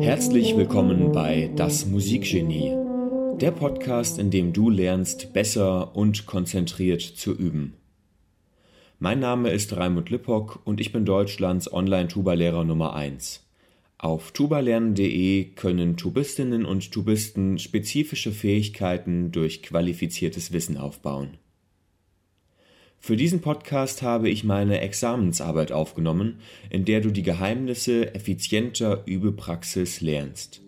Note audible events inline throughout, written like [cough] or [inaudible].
Herzlich willkommen bei Das Musikgenie, der Podcast, in dem du lernst, besser und konzentriert zu üben. Mein Name ist Raimund Lippock und ich bin Deutschlands Online-Tuba-Lehrer Nummer 1. Auf tubalernen.de können Tubistinnen und Tubisten spezifische Fähigkeiten durch qualifiziertes Wissen aufbauen. Für diesen Podcast habe ich meine Examensarbeit aufgenommen, in der du die Geheimnisse effizienter Übepraxis lernst.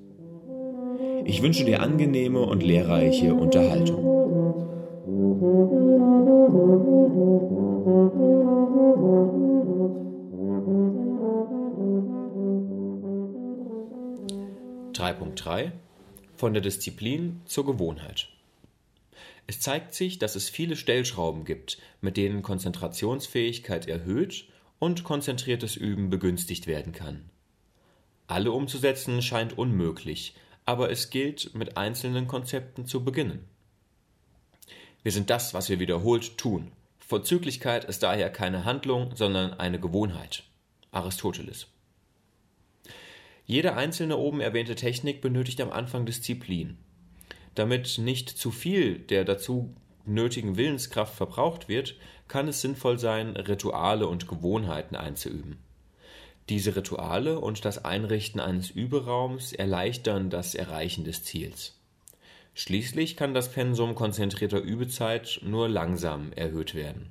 Ich wünsche dir angenehme und lehrreiche Unterhaltung. Drei Punkt drei Von der Disziplin zur Gewohnheit. Es zeigt sich, dass es viele Stellschrauben gibt, mit denen Konzentrationsfähigkeit erhöht und konzentriertes Üben begünstigt werden kann. Alle umzusetzen scheint unmöglich, aber es gilt, mit einzelnen Konzepten zu beginnen. Wir sind das, was wir wiederholt tun. Vorzüglichkeit ist daher keine Handlung, sondern eine Gewohnheit. Aristoteles. Jede einzelne oben erwähnte Technik benötigt am Anfang Disziplin. Damit nicht zu viel der dazu nötigen Willenskraft verbraucht wird, kann es sinnvoll sein, Rituale und Gewohnheiten einzuüben. Diese Rituale und das Einrichten eines Überaums erleichtern das Erreichen des Ziels. Schließlich kann das Pensum konzentrierter Übezeit nur langsam erhöht werden.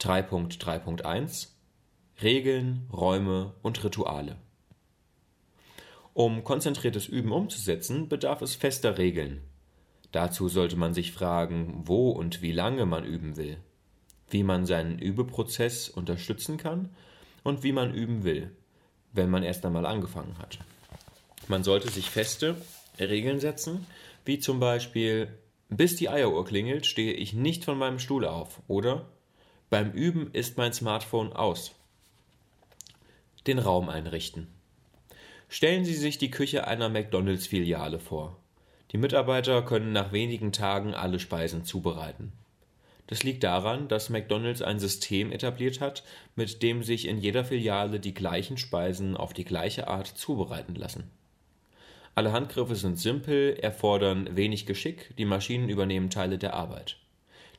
3.3.1 Regeln, Räume und Rituale um konzentriertes Üben umzusetzen, bedarf es fester Regeln. Dazu sollte man sich fragen, wo und wie lange man üben will, wie man seinen Übeprozess unterstützen kann und wie man üben will, wenn man erst einmal angefangen hat. Man sollte sich feste Regeln setzen, wie zum Beispiel, bis die Eieruhr klingelt, stehe ich nicht von meinem Stuhl auf oder beim Üben ist mein Smartphone aus. Den Raum einrichten. Stellen Sie sich die Küche einer McDonalds-Filiale vor. Die Mitarbeiter können nach wenigen Tagen alle Speisen zubereiten. Das liegt daran, dass McDonalds ein System etabliert hat, mit dem sich in jeder Filiale die gleichen Speisen auf die gleiche Art zubereiten lassen. Alle Handgriffe sind simpel, erfordern wenig Geschick, die Maschinen übernehmen Teile der Arbeit.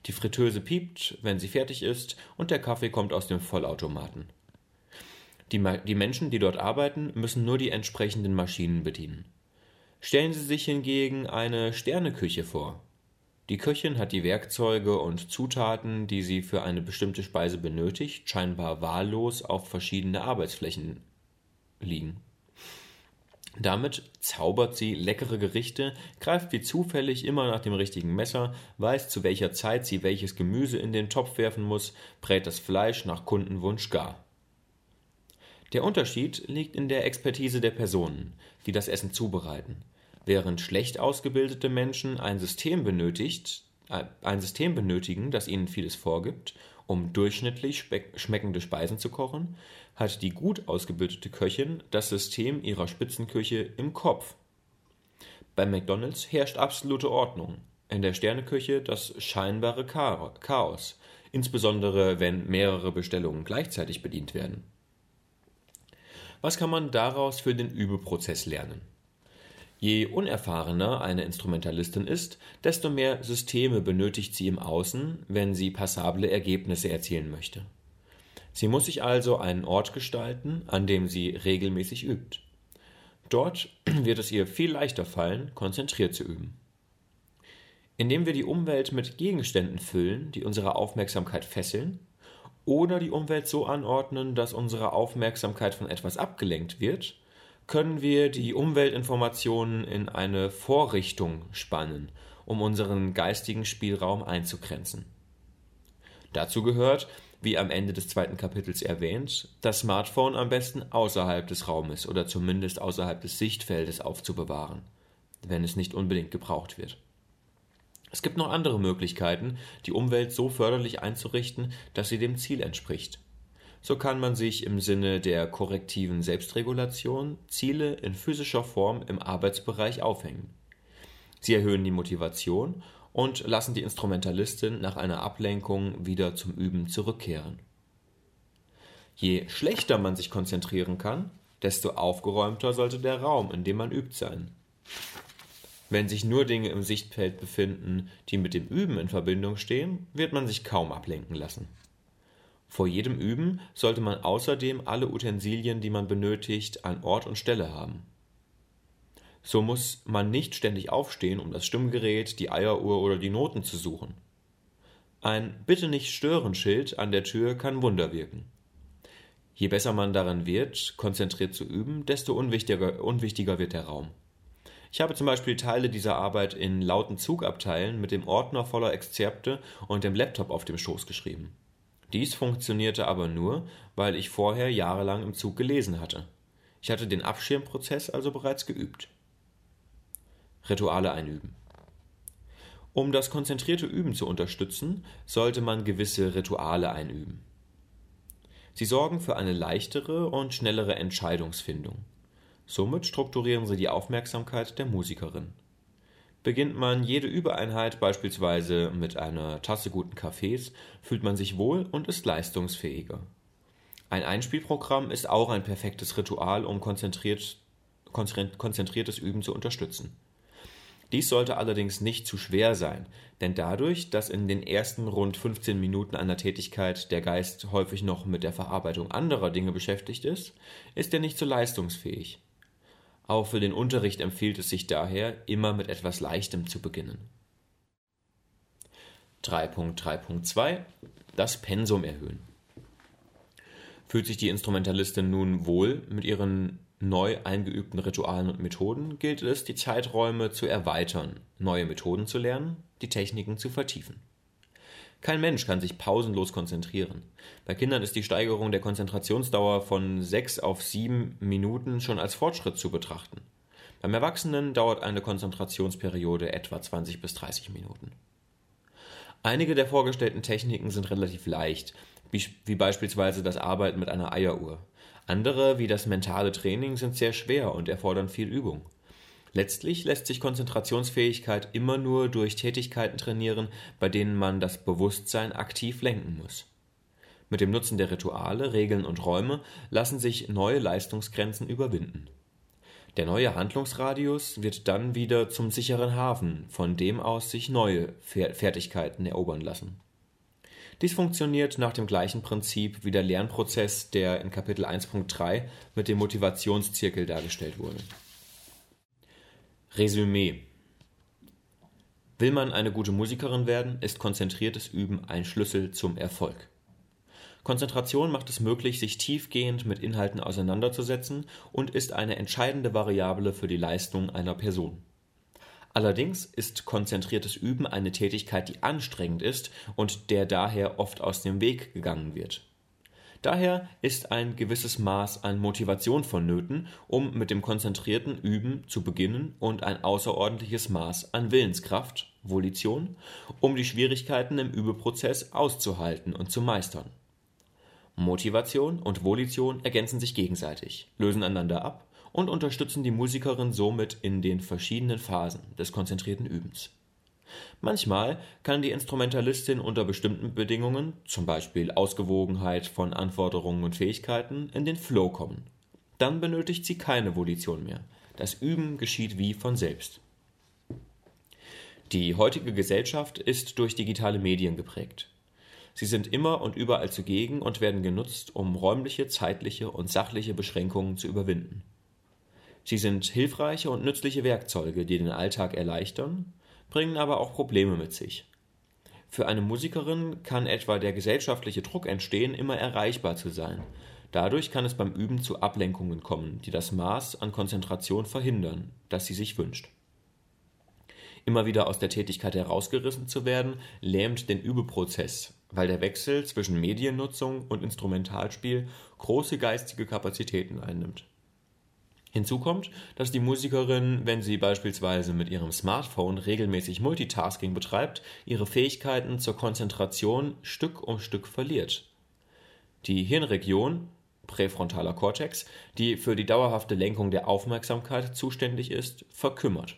Die Fritteuse piept, wenn sie fertig ist, und der Kaffee kommt aus dem Vollautomaten. Die, die Menschen, die dort arbeiten, müssen nur die entsprechenden Maschinen bedienen. Stellen Sie sich hingegen eine Sterneküche vor. Die Köchin hat die Werkzeuge und Zutaten, die sie für eine bestimmte Speise benötigt, scheinbar wahllos auf verschiedene Arbeitsflächen liegen. Damit zaubert sie leckere Gerichte, greift wie zufällig immer nach dem richtigen Messer, weiß zu welcher Zeit sie welches Gemüse in den Topf werfen muss, brät das Fleisch nach Kundenwunsch gar. Der Unterschied liegt in der Expertise der Personen, die das Essen zubereiten. Während schlecht ausgebildete Menschen ein System benötigt, äh, ein System benötigen, das ihnen vieles vorgibt, um durchschnittlich schmeckende Speisen zu kochen, hat die gut ausgebildete Köchin das System ihrer Spitzenküche im Kopf. Bei McDonald's herrscht absolute Ordnung, in der Sterneküche das scheinbare Chaos, insbesondere wenn mehrere Bestellungen gleichzeitig bedient werden. Was kann man daraus für den Übeprozess lernen? Je unerfahrener eine Instrumentalistin ist, desto mehr Systeme benötigt sie im Außen, wenn sie passable Ergebnisse erzielen möchte. Sie muss sich also einen Ort gestalten, an dem sie regelmäßig übt. Dort [clears throat] wird es ihr viel leichter fallen, konzentriert zu üben. Indem wir die Umwelt mit Gegenständen füllen, die unsere Aufmerksamkeit fesseln, oder die Umwelt so anordnen, dass unsere Aufmerksamkeit von etwas abgelenkt wird, können wir die Umweltinformationen in eine Vorrichtung spannen, um unseren geistigen Spielraum einzugrenzen. Dazu gehört, wie am Ende des zweiten Kapitels erwähnt, das Smartphone am besten außerhalb des Raumes oder zumindest außerhalb des Sichtfeldes aufzubewahren, wenn es nicht unbedingt gebraucht wird. Es gibt noch andere Möglichkeiten, die Umwelt so förderlich einzurichten, dass sie dem Ziel entspricht. So kann man sich im Sinne der korrektiven Selbstregulation Ziele in physischer Form im Arbeitsbereich aufhängen. Sie erhöhen die Motivation und lassen die Instrumentalistin nach einer Ablenkung wieder zum Üben zurückkehren. Je schlechter man sich konzentrieren kann, desto aufgeräumter sollte der Raum, in dem man übt, sein. Wenn sich nur Dinge im Sichtfeld befinden, die mit dem Üben in Verbindung stehen, wird man sich kaum ablenken lassen. Vor jedem Üben sollte man außerdem alle Utensilien, die man benötigt, an Ort und Stelle haben. So muss man nicht ständig aufstehen, um das Stimmgerät, die Eieruhr oder die Noten zu suchen. Ein Bitte nicht stören Schild an der Tür kann Wunder wirken. Je besser man daran wird, konzentriert zu üben, desto unwichtiger, unwichtiger wird der Raum. Ich habe zum Beispiel Teile dieser Arbeit in lauten Zugabteilen mit dem Ordner voller Exzerpte und dem Laptop auf dem Schoß geschrieben. Dies funktionierte aber nur, weil ich vorher jahrelang im Zug gelesen hatte. Ich hatte den Abschirmprozess also bereits geübt. Rituale einüben. Um das konzentrierte Üben zu unterstützen, sollte man gewisse Rituale einüben. Sie sorgen für eine leichtere und schnellere Entscheidungsfindung. Somit strukturieren sie die Aufmerksamkeit der Musikerin. Beginnt man jede Übereinheit beispielsweise mit einer Tasse guten Kaffees, fühlt man sich wohl und ist leistungsfähiger. Ein Einspielprogramm ist auch ein perfektes Ritual, um konzentriert, konzentriertes Üben zu unterstützen. Dies sollte allerdings nicht zu schwer sein, denn dadurch, dass in den ersten rund 15 Minuten einer Tätigkeit der Geist häufig noch mit der Verarbeitung anderer Dinge beschäftigt ist, ist er nicht so leistungsfähig. Auch für den Unterricht empfiehlt es sich daher, immer mit etwas Leichtem zu beginnen. 3.3.2 Das Pensum erhöhen. Fühlt sich die Instrumentalistin nun wohl mit ihren neu eingeübten Ritualen und Methoden, gilt es, die Zeiträume zu erweitern, neue Methoden zu lernen, die Techniken zu vertiefen. Kein Mensch kann sich pausenlos konzentrieren. Bei Kindern ist die Steigerung der Konzentrationsdauer von sechs auf sieben Minuten schon als Fortschritt zu betrachten. Beim Erwachsenen dauert eine Konzentrationsperiode etwa 20 bis 30 Minuten. Einige der vorgestellten Techniken sind relativ leicht, wie beispielsweise das Arbeiten mit einer Eieruhr. Andere, wie das mentale Training, sind sehr schwer und erfordern viel Übung. Letztlich lässt sich Konzentrationsfähigkeit immer nur durch Tätigkeiten trainieren, bei denen man das Bewusstsein aktiv lenken muss. Mit dem Nutzen der Rituale, Regeln und Räume lassen sich neue Leistungsgrenzen überwinden. Der neue Handlungsradius wird dann wieder zum sicheren Hafen, von dem aus sich neue Fertigkeiten erobern lassen. Dies funktioniert nach dem gleichen Prinzip wie der Lernprozess, der in Kapitel 1.3 mit dem Motivationszirkel dargestellt wurde. Resümee Will man eine gute Musikerin werden, ist konzentriertes Üben ein Schlüssel zum Erfolg. Konzentration macht es möglich, sich tiefgehend mit Inhalten auseinanderzusetzen und ist eine entscheidende Variable für die Leistung einer Person. Allerdings ist konzentriertes Üben eine Tätigkeit, die anstrengend ist und der daher oft aus dem Weg gegangen wird. Daher ist ein gewisses Maß an Motivation vonnöten, um mit dem konzentrierten Üben zu beginnen und ein außerordentliches Maß an Willenskraft (Volition), um die Schwierigkeiten im Übeprozess auszuhalten und zu meistern. Motivation und Volition ergänzen sich gegenseitig, lösen einander ab und unterstützen die Musikerin somit in den verschiedenen Phasen des konzentrierten Übens Manchmal kann die Instrumentalistin unter bestimmten Bedingungen zum Beispiel Ausgewogenheit von Anforderungen und Fähigkeiten) in den Flow kommen. Dann benötigt sie keine Volition mehr. Das Üben geschieht wie von selbst. Die heutige Gesellschaft ist durch digitale Medien geprägt. Sie sind immer und überall zugegen und werden genutzt, um räumliche, zeitliche und sachliche Beschränkungen zu überwinden. Sie sind hilfreiche und nützliche Werkzeuge, die den Alltag erleichtern bringen aber auch Probleme mit sich. Für eine Musikerin kann etwa der gesellschaftliche Druck entstehen, immer erreichbar zu sein. Dadurch kann es beim Üben zu Ablenkungen kommen, die das Maß an Konzentration verhindern, das sie sich wünscht. Immer wieder aus der Tätigkeit herausgerissen zu werden, lähmt den Übeprozess, weil der Wechsel zwischen Mediennutzung und Instrumentalspiel große geistige Kapazitäten einnimmt. Hinzu kommt, dass die Musikerin, wenn sie beispielsweise mit ihrem Smartphone regelmäßig Multitasking betreibt, ihre Fähigkeiten zur Konzentration Stück um Stück verliert. Die Hirnregion präfrontaler Kortex, die für die dauerhafte Lenkung der Aufmerksamkeit zuständig ist, verkümmert.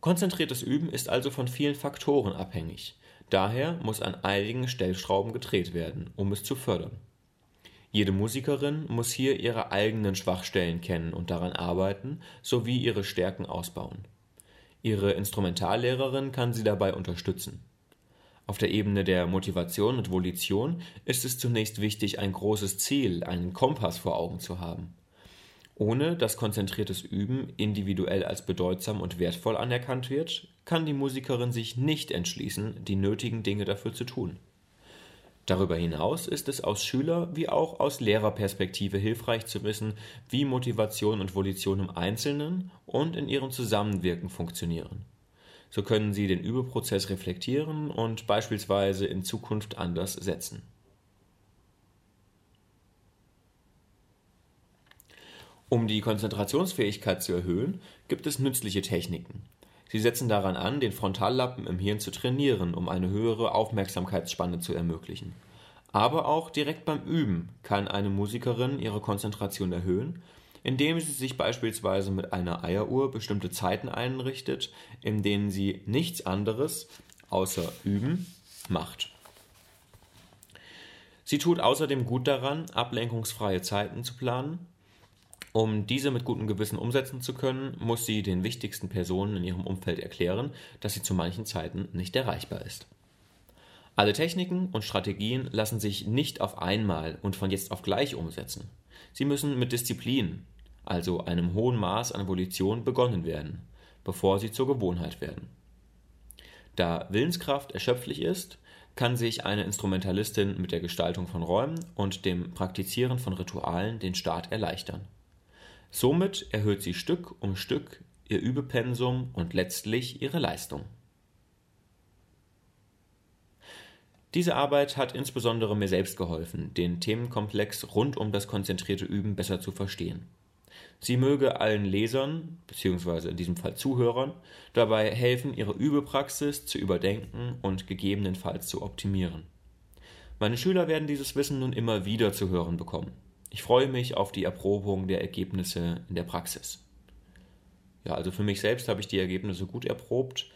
Konzentriertes Üben ist also von vielen Faktoren abhängig. Daher muss an einigen Stellschrauben gedreht werden, um es zu fördern. Jede Musikerin muss hier ihre eigenen Schwachstellen kennen und daran arbeiten, sowie ihre Stärken ausbauen. Ihre Instrumentallehrerin kann sie dabei unterstützen. Auf der Ebene der Motivation und Volition ist es zunächst wichtig, ein großes Ziel, einen Kompass vor Augen zu haben. Ohne dass konzentriertes Üben individuell als bedeutsam und wertvoll anerkannt wird, kann die Musikerin sich nicht entschließen, die nötigen Dinge dafür zu tun. Darüber hinaus ist es aus Schüler- wie auch aus Lehrerperspektive hilfreich zu wissen, wie Motivation und Volition im Einzelnen und in ihrem Zusammenwirken funktionieren. So können Sie den Übeprozess reflektieren und beispielsweise in Zukunft anders setzen. Um die Konzentrationsfähigkeit zu erhöhen, gibt es nützliche Techniken. Sie setzen daran an, den Frontallappen im Hirn zu trainieren, um eine höhere Aufmerksamkeitsspanne zu ermöglichen. Aber auch direkt beim Üben kann eine Musikerin ihre Konzentration erhöhen indem sie sich beispielsweise mit einer Eieruhr bestimmte Zeiten einrichtet, in denen sie nichts anderes außer üben macht. Sie tut außerdem gut daran, ablenkungsfreie Zeiten zu planen. Um diese mit gutem Gewissen umsetzen zu können, muss sie den wichtigsten Personen in ihrem Umfeld erklären, dass sie zu manchen Zeiten nicht erreichbar ist. Alle Techniken und Strategien lassen sich nicht auf einmal und von jetzt auf gleich umsetzen. Sie müssen mit Disziplin, also einem hohen Maß an Volition, begonnen werden, bevor sie zur Gewohnheit werden. Da Willenskraft erschöpflich ist, kann sich eine Instrumentalistin mit der Gestaltung von Räumen und dem Praktizieren von Ritualen den Start erleichtern. Somit erhöht sie Stück um Stück ihr Übepensum und letztlich ihre Leistung. Diese Arbeit hat insbesondere mir selbst geholfen, den Themenkomplex rund um das konzentrierte Üben besser zu verstehen. Sie möge allen Lesern, beziehungsweise in diesem Fall Zuhörern, dabei helfen, ihre Übepraxis zu überdenken und gegebenenfalls zu optimieren. Meine Schüler werden dieses Wissen nun immer wieder zu hören bekommen. Ich freue mich auf die Erprobung der Ergebnisse in der Praxis. Ja, also für mich selbst habe ich die Ergebnisse gut erprobt.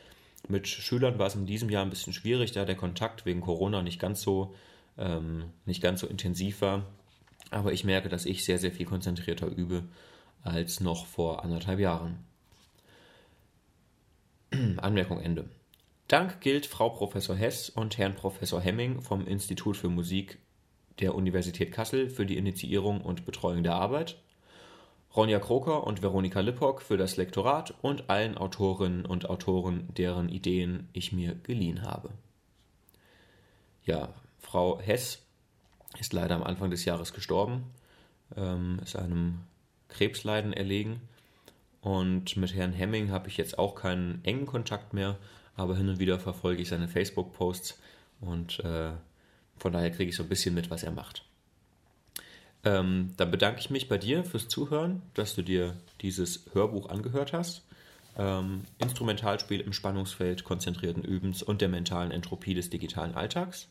Mit Schülern war es in diesem Jahr ein bisschen schwierig, da der Kontakt wegen Corona nicht ganz so, ähm, nicht ganz so intensiv war. Aber ich merke, dass ich sehr, sehr viel konzentrierter übe als noch vor anderthalb Jahren. [clears throat] Anmerkung Ende. Dank gilt Frau Professor Hess und Herrn Professor Hemming vom Institut für Musik der Universität Kassel für die Initiierung und Betreuung der Arbeit, Ronja Kroker und Veronika Lippock für das Lektorat und allen Autorinnen und Autoren, deren Ideen ich mir geliehen habe. Ja, Frau Hess ist leider am Anfang des Jahres gestorben, ähm, ist einem Krebsleiden erlegen. Und mit Herrn Hemming habe ich jetzt auch keinen engen Kontakt mehr, aber hin und wieder verfolge ich seine Facebook-Posts und äh, von daher kriege ich so ein bisschen mit, was er macht. Ähm, dann bedanke ich mich bei dir fürs Zuhören, dass du dir dieses Hörbuch angehört hast. Ähm, Instrumentalspiel im Spannungsfeld konzentrierten Übens und der mentalen Entropie des digitalen Alltags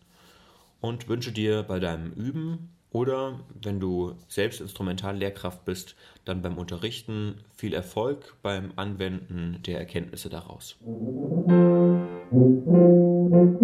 und wünsche dir bei deinem Üben oder wenn du selbst Instrumentallehrkraft bist, dann beim Unterrichten viel Erfolg beim Anwenden der Erkenntnisse daraus. Musik